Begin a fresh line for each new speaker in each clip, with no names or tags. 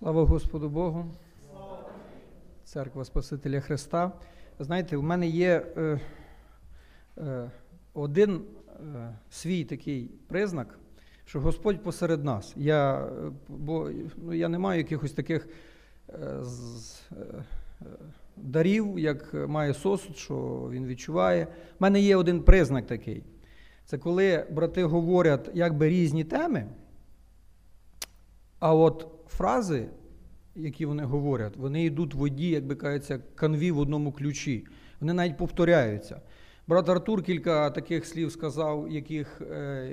Слава Господу Богу. Церква Спасителя Христа. Знаєте, у мене є е, е, один е, свій такий признак, що Господь посеред нас. Я, е, бо, ну, я не маю якихось таких е, з, е, дарів, як має сосуд, що він відчуває. У мене є один признак такий. Це коли брати говорять якби різні теми, а от фрази, які вони говорять, вони йдуть в воді, як би кажеться, канві в одному ключі. Вони навіть повторяються. Брат Артур кілька таких слів сказав, яких е,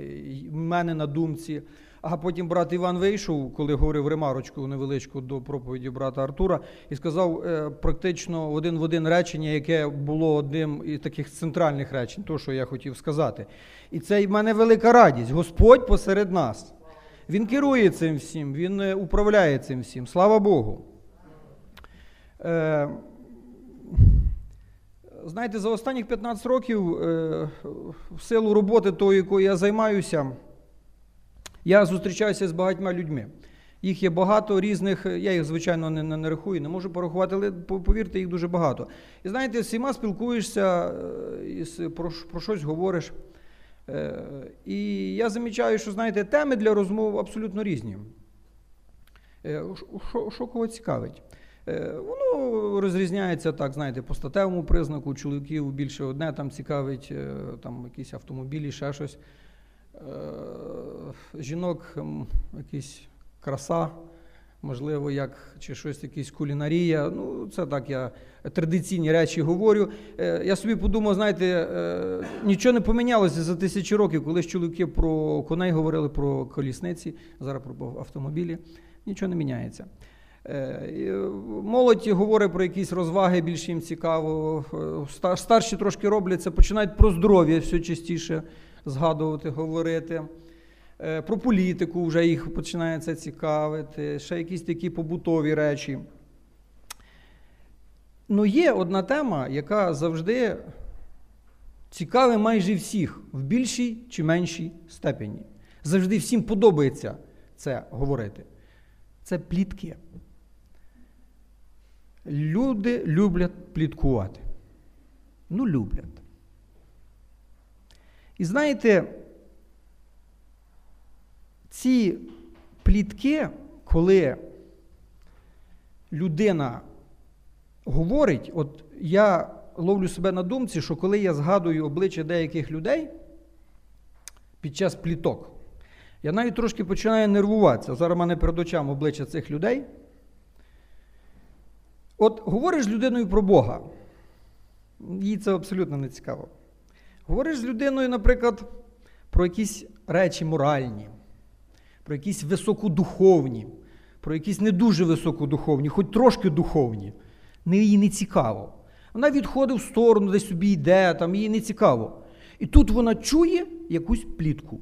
в мене на думці. А потім брат Іван вийшов, коли говорив ремарочку невеличку до проповіді брата Артура, і сказав е, практично один в один речення, яке було одним із таких центральних речень, то, що я хотів сказати. І це в мене велика радість. Господь посеред нас. Він керує цим всім, він е, управляє цим всім. Слава Богу. Е, Знаєте, за останніх 15 років, е, в силу роботи, тої, якою я займаюся, я зустрічаюся з багатьма людьми. Їх є багато різних, я їх, звичайно, не, не рахую, не можу порахувати, але повірте, їх дуже багато. І знаєте, всіма спілкуєшся, про, про щось говориш. І я замічаю, що знаєте, теми для розмов абсолютно різні. Що, що кого цікавить? Воно розрізняється так, знаєте, по статевому признаку, чоловіків більше одне там цікавить, там якісь автомобілі, ще щось. Жінок якісь краса, можливо, як чи щось, якісь кулінарія. Ну, це так я традиційні речі говорю. Я собі подумав, знаєте, нічого не помінялося за тисячі років, коли ж чоловіки про коней говорили, про колісниці, зараз про автомобілі. Нічого не міняється. Молодь говорить про якісь розваги, більш їм цікаво. Старші трошки робляться, починають про здоров'я все частіше згадувати, говорити. Про політику вже їх починається цікавити, ще якісь такі побутові речі. Ну, є одна тема, яка завжди цікавить майже всіх в більшій чи меншій степені. Завжди всім подобається це говорити. Це плітки. Люди люблять пліткувати. Ну, люблять. І знаєте, ці плітки, коли людина говорить, от я ловлю себе на думці, що коли я згадую обличчя деяких людей під час пліток, я навіть трошки починаю нервуватися. Зараз в мене перед очами обличчя цих людей. От говориш з людиною про Бога, їй це абсолютно не цікаво. Говориш з людиною, наприклад, про якісь речі моральні, про якісь високодуховні, про якісь не дуже високодуховні, хоч трошки духовні. Їй не цікаво. Вона відходить в сторону, десь собі йде, там їй не цікаво. І тут вона чує якусь плітку.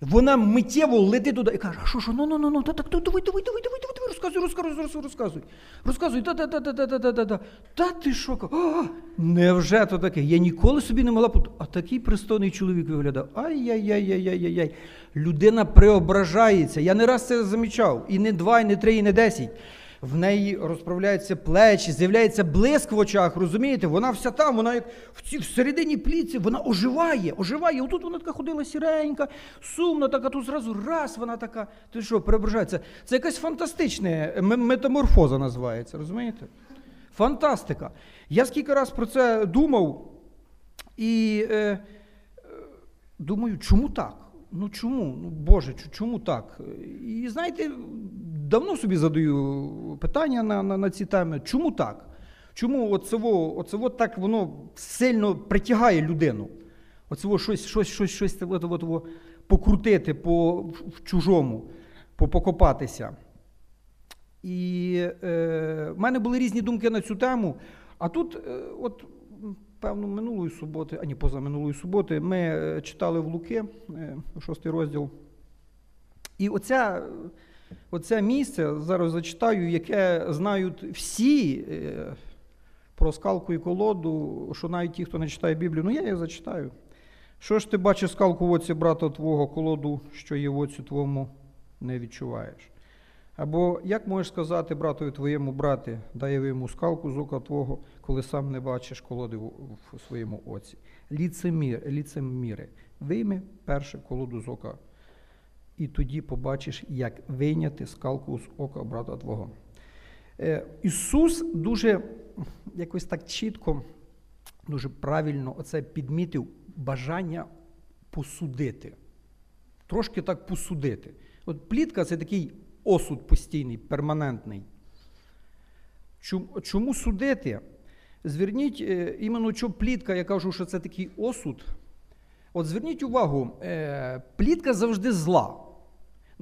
Вона миттєво летить туди і каже, а що, що, ну, ну, ну, ну, так, давай, давай, давай, давай, давай, давай, розказуй, розказуй, розказуй, розказуй. Розказуй, та, та, та, та, та, та, та, та, та. Та ти що? А, невже то таке? Я ніколи собі не пут. А такий пристойний чоловік виглядав. Ай-яй-яй-яй-яй-яй. Людина преображається. Я не раз це замічав. І не два, і не три, і не десять. В неї розправляються плечі, з'являється блиск в очах, розумієте? Вона вся там, вона як в цій всередині пліці, вона оживає, оживає. Отут вона така ходила сіренька, сумна, така, тут зразу раз вона така. Ти що, преображається? Це якась фантастична метаморфоза називається, розумієте? Фантастика. Я скільки раз про це думав і е, думаю, чому так? Ну чому? Ну, Боже, чому так? І знаєте, давно собі задаю питання на на, на ці теми. Чому так? Чому оцево, оцево так воно сильно притягає людину? Оцево щось щось, щось, щось покрутити по, в чужому, покопатися. І е, в мене були різні думки на цю тему. А тут, е, от, певно, минулої суботи, а ні, поза минулої суботи, ми читали в Луки, е, шостий розділ. І оця. Оце місце зараз зачитаю, яке знають всі е, про скалку і колоду, що навіть ті, хто не читає Біблію, ну я її зачитаю. Що ж ти бачиш скалку в оці брата твого колоду, що є в оці твому не відчуваєш? Або як можеш сказати братові твоєму брати, дай я йому скалку з ока твого, коли сам не бачиш колоди в, своєму оці. Ліцемір, ліцеміри, вийми перше колоду з ока, і тоді побачиш, як вийняти скалку з ока брата твого. Е, Ісус дуже якось так чітко, дуже правильно оце підмітив бажання посудити. Трошки так посудити. От плітка це такий осуд постійний, перманентний. Чому судити? Зверніть е, іменно що плітка, я кажу, що це такий осуд. От зверніть увагу, е, плітка завжди зла.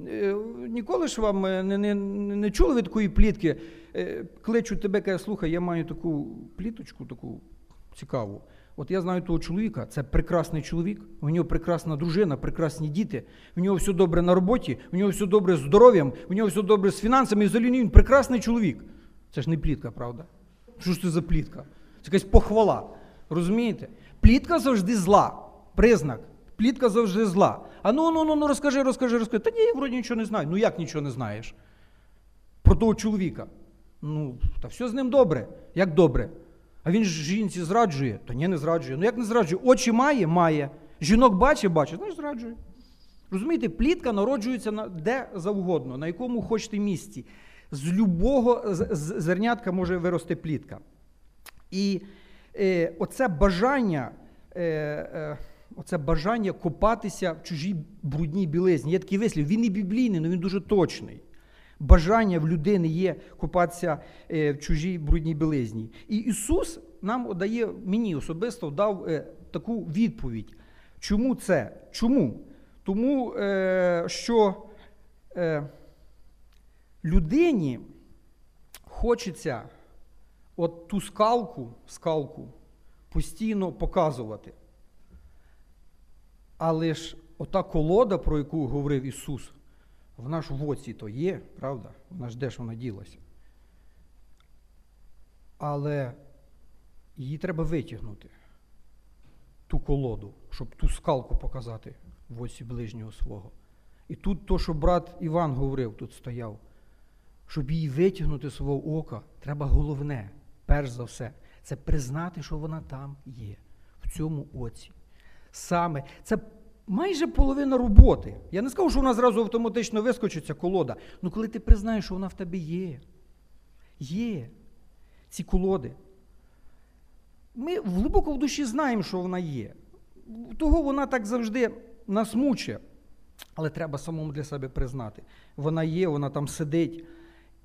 Е, ніколи ж вам не не, не чули ви такої плітки, кличуть тебе, каже, слухай, я маю таку пліточку, таку цікаву. От я знаю того чоловіка, це прекрасний чоловік, у нього прекрасна дружина, прекрасні діти, у нього все добре на роботі, у нього все добре з здоров'ям, у нього все добре з фінансами, і взагалі він прекрасний чоловік. Це ж не плітка, правда? Що ж це за плітка? Це якась похвала. Розумієте? Плітка завжди зла. Признак. Плітка завжди зла. А ну ну ну ну розкажи, розкажи, розкажи. Та ні, я вроді нічого не знаю. Ну як нічого не знаєш? Про того чоловіка. Ну, та все з ним добре. Як добре? А він ж жінці зраджує, то ні, не зраджує. Ну як не зраджує? Очі має, має. Жінок бачить, бачить, ну зраджує. Розумієте, плітка народжується на, де завгодно, на якому хочете місці. З любого зернятка може вирости плітка. І е, оце бажання е, е, оце бажання копатися в чужій брудній білизні. Є такий вислів, він і біблійний, але він дуже точний бажання в людини є купатися е, в чужій брудній білизні. І Ісус нам дає, мені особисто дав е, таку відповідь. Чому це? Чому? Тому е, що людині хочеться от ту скалку, скалку постійно показувати. Але ж ота колода, про яку говорив Ісус, вона ж в оці то є, правда? Вона ж де ж вона ділася. Але її треба витягнути, ту колоду, щоб ту скалку показати в оці ближнього свого. І тут то, що брат Іван говорив, тут стояв, щоб її витягнути свого ока, треба головне, перш за все, це признати, що вона там є, в цьому оці. Саме це майже половина роботи. Я не скажу, що вона зразу автоматично вискочиться колода. Ну коли ти признаєш, що вона в тебе є, є ці колоди. Ми глибоко в душі знаємо, що вона є. Того вона так завжди нас мучить. Але треба самому для себе признати. Вона є, вона там сидить.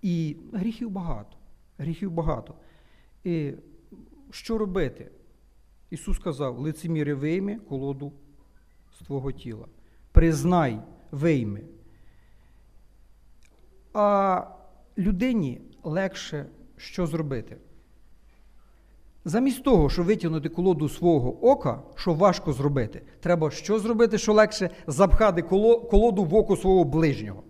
І гріхів багато. Гріхів багато. І що робити? Ісус сказав, лицеміри вийми колоду з твого тіла. Признай вийми. А людині легше що зробити? Замість того, щоб витягнути колоду свого ока, що важко зробити, треба що зробити, що легше запхати колоду в око свого ближнього.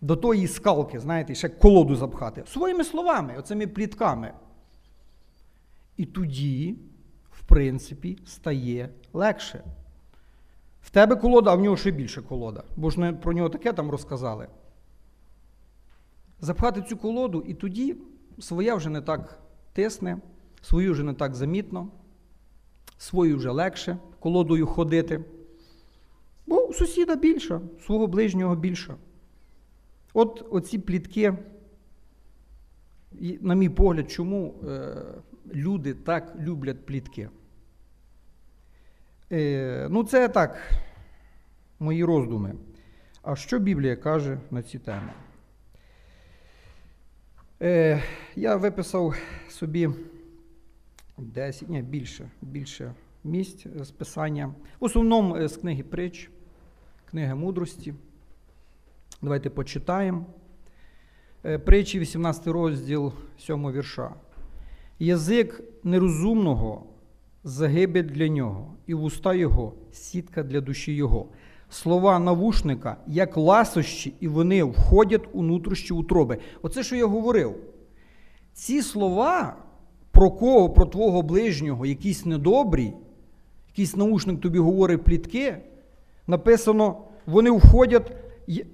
До тої скалки, знаєте, ще колоду запхати. Своїми словами, оцими плітками. І тоді, в принципі, стає легше. В тебе колода, а в нього ще більше колода. Бо ж про нього таке там розказали. Запхати цю колоду, і тоді своя вже не так тисне, свою вже не так замітно, свою вже легше колодою ходити. Бо у сусіда більша, свого ближнього більша. От оці плітки, на мій погляд, чому е, люди так люблять плітки. Е, ну, це так, мої роздуми. А що Біблія каже на ці теми? Е, Я виписав собі 10, ні, більше більше місць з писання. В основному е, з книги притч, книги мудрості. Давайте почитаємо. Е, притчі, 18 розділ 7 вірша. Язик нерозумного загибель для нього, і вуста його сітка для душі його. Слова навушника, як ласощі, і вони входять у нутрощі утроби. Оце, що я говорив. Ці слова про кого, про твого ближнього, якісь недобрі, якийсь наушник тобі говорить плітки, написано, вони входять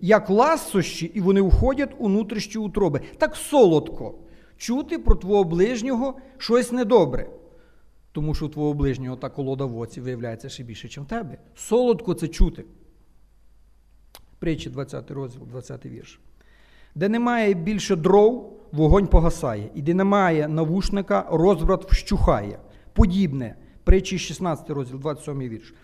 як ласощі, і вони входять у внутрішні утроби. Так солодко чути про твого ближнього щось недобре. Тому що у твого ближнього та колода в оці виявляється ще більше, ніж в тебе. Солодко це чути. Притчі 20 розділ, 20 вірш. Де немає більше дров, вогонь погасає, і де немає навушника, розбрат вщухає. Подібне, притчі 16 розділ, 27 вірш.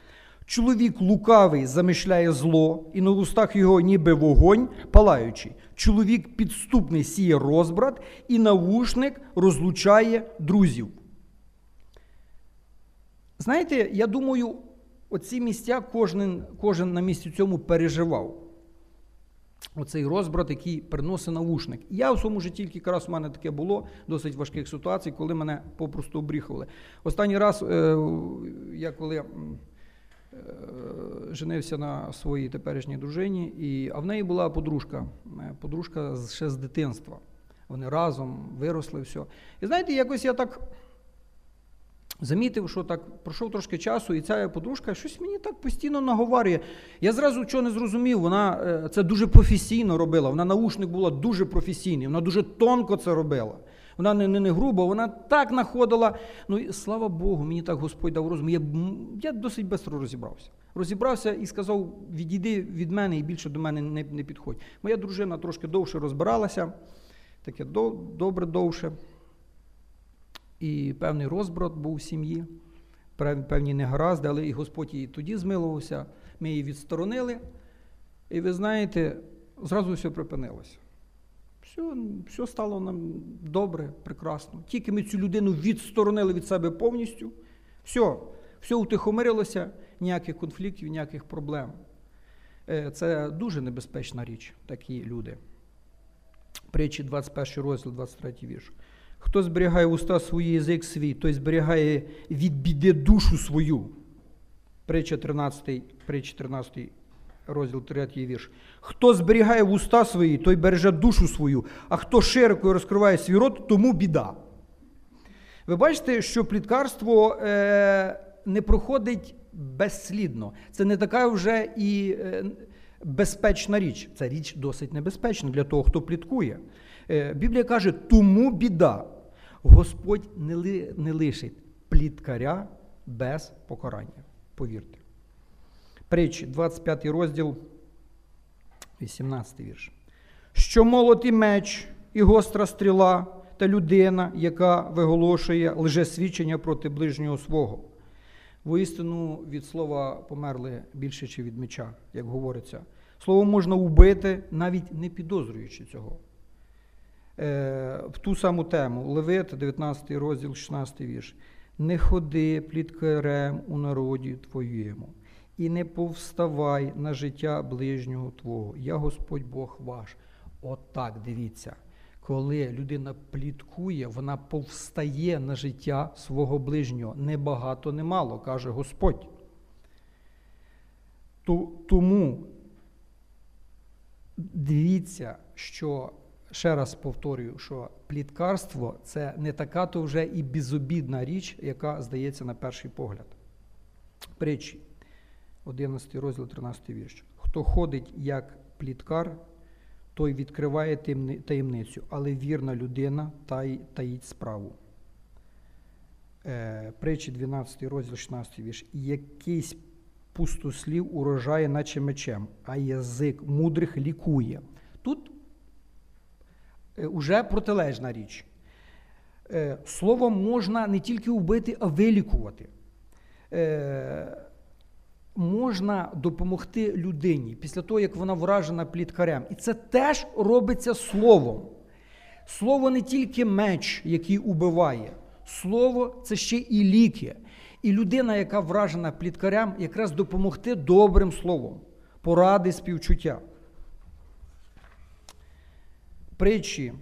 Чоловік лукавий замишляє зло, і на устах його ніби вогонь палаючий. Чоловік підступний сіє розбрат, і навушник розлучає друзів. Знаєте, я думаю, оці місця кожен, кожен на місці цьому переживав. Оцей розбрат, який приносить навушник. Я в своєму житті кілька разів у мене таке було досить важких ситуацій, коли мене попросту обріхували. Останній раз, е, я коли женився на своїй теперішній дружині, і, а в неї була подружка, е, подружка ще з дитинства. Вони разом виросли, все. І знаєте, якось я так Замітив, що так пройшов трошки часу, і ця подружка щось мені так постійно наговарює. Я зразу чого не зрозумів, вона е, це дуже професійно робила. Вона наушник була дуже професійний, вона дуже тонко це робила. Вона не не, не грубо, вона так находила. Ну і слава Богу, мені так Господь дав розум. Я я досить швидко розібрався. Розібрався і сказав: відійди від мене і більше до мене не не підходь. Моя дружина трошки довше розбиралася, таке добре довше. І певний розброд був в сім'ї, певні негаразди, але і Господь її тоді змилувався, ми її відсторонили. І ви знаєте, зразу все припинилося. Все все стало нам добре, прекрасно. Тільки ми цю людину відсторонили від себе повністю, все, все утихомирилося, ніяких конфліктів, ніяких проблем. Е, це дуже небезпечна річ, такі люди. Притчі 21 розділ, 23 вірш. Хто зберігає уста свої язик свій, той зберігає від біди душу свою. Притча 13, притча 13 розділ 3 вірш. Хто зберігає уста свої, той береже душу свою, а хто широко розкриває свій рот, тому біда. Ви бачите, що пліткарство е, не проходить безслідно. Це не така вже і е, безпечна річ. Це річ досить небезпечна для того, хто пліткує. Е, Біблія каже, тому біда. Господь не лишить пліткаря без покарання. Повірте. Притчі, 25 розділ, 18 вірш. Що молот і меч, і гостра стріла та людина, яка виголошує лжесвідчення проти ближнього свого. Воістину від слова померли більше чи від меча, як говориться. Слово можна вбити, навіть не підозрюючи цього. Е, в ту саму тему Левит, 19 розділ, 16 вірш. Не ходи пліткарем у народі твоєму, і не повставай на життя ближнього Твого. Я Господь Бог ваш. Отак От дивіться. Коли людина пліткує, вона повстає на життя свого ближнього. Не багато, не мало, каже Господь. Тому дивіться, що ще раз повторюю, що пліткарство це не така то вже і безобідна річ, яка здається на перший погляд. Притчі, 11 розділ, 13 вірш. Хто ходить як пліткар, той відкриває таємницю, але вірна людина таїть справу. Е, притчі 12 розділ, 16 вірш. Якийсь пустослів урожає, наче мечем, а язик мудрих лікує. Тут Е, уже протилежна річ. Е, словом можна не тільки вбити, а вилікувати. Можна допомогти людині після того, як вона вражена пліткарем. І це теж робиться словом. Слово не тільки меч, який убиває, слово це ще і ліки. І людина, яка вражена пліткарем, якраз допомогти добрим словом, поради співчуття. Притчі,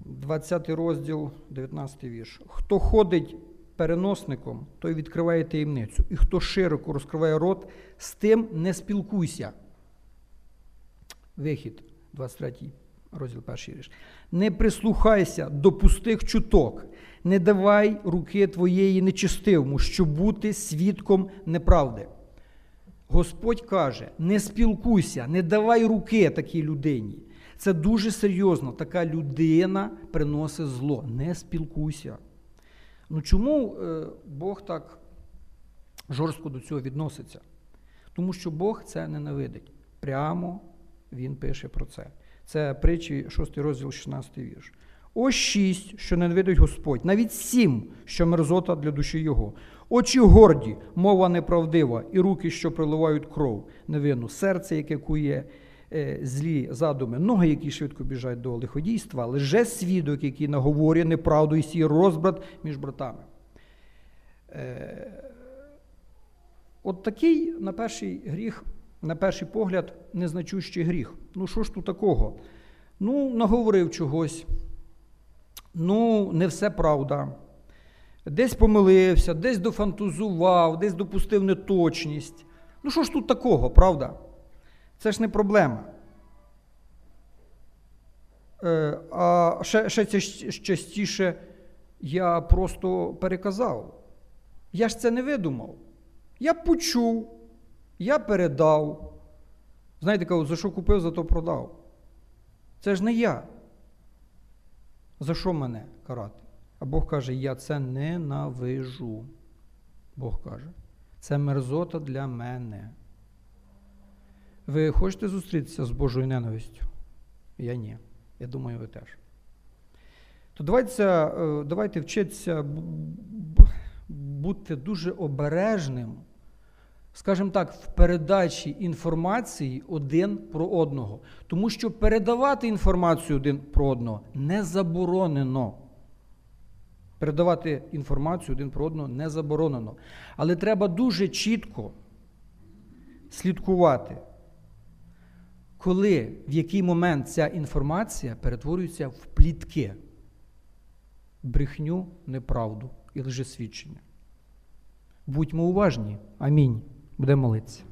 20 розділ, 19 вірш. Хто ходить переносником, той відкриває таємницю. І хто широко розкриває рот, з тим не спілкуйся. Вихід, 23 розділ перший вірш. Не прислухайся до пустих чуток, не давай руки твоєї нечистивому, щоб бути свідком неправди. Господь каже: не спілкуйся, не давай руки такій людині. Це дуже серйозно. Така людина приносить зло. Не спілкуйся. Ну чому е, Бог так жорстко до цього відноситься? Тому що Бог це ненавидить. Прямо він пише про це. Це притчі 6 розділ, 16 вірш. Ось шість, що ненавидить Господь, навіть сім, що мерзота для душі Його. Очі горді, мова неправдива, і руки, що приливають кров невинну, серце, яке кує злі задуми, ноги, які швидко біжать до лиходійства, лже свідок, який наговорює неправду і сіє розбрат між братами. Е, От такий на перший гріх, на перший погляд, незначущий гріх. Ну що ж тут такого? Ну, наговорив чогось. Ну, не все правда. Десь помилився, десь дофантазував, десь допустив неточність. Ну що ж тут такого, правда? Це ж не проблема. Е, а ще, ще це частіше я просто переказав. Я ж це не видумав. Я почув, я передав. Знаєте, кажу, за що купив, за то продав. Це ж не я. За що мене карати? А Бог каже, я це ненавижу. Бог каже, це мерзота для мене. Ви хочете зустрітися з Божою ненавистю? Я ні. Я думаю, ви теж. То давайте, е, давайте вчитися бути дуже обережним, скажімо так, в передачі інформації один про одного. Тому що передавати інформацію один про одного не заборонено. Передавати інформацію один про одного не заборонено. Але треба дуже чітко слідкувати, коли в який момент ця інформація перетворюється в плітки, брехню, неправду і лжесвідчення. Будьмо уважні. Амінь. Будемо молитися.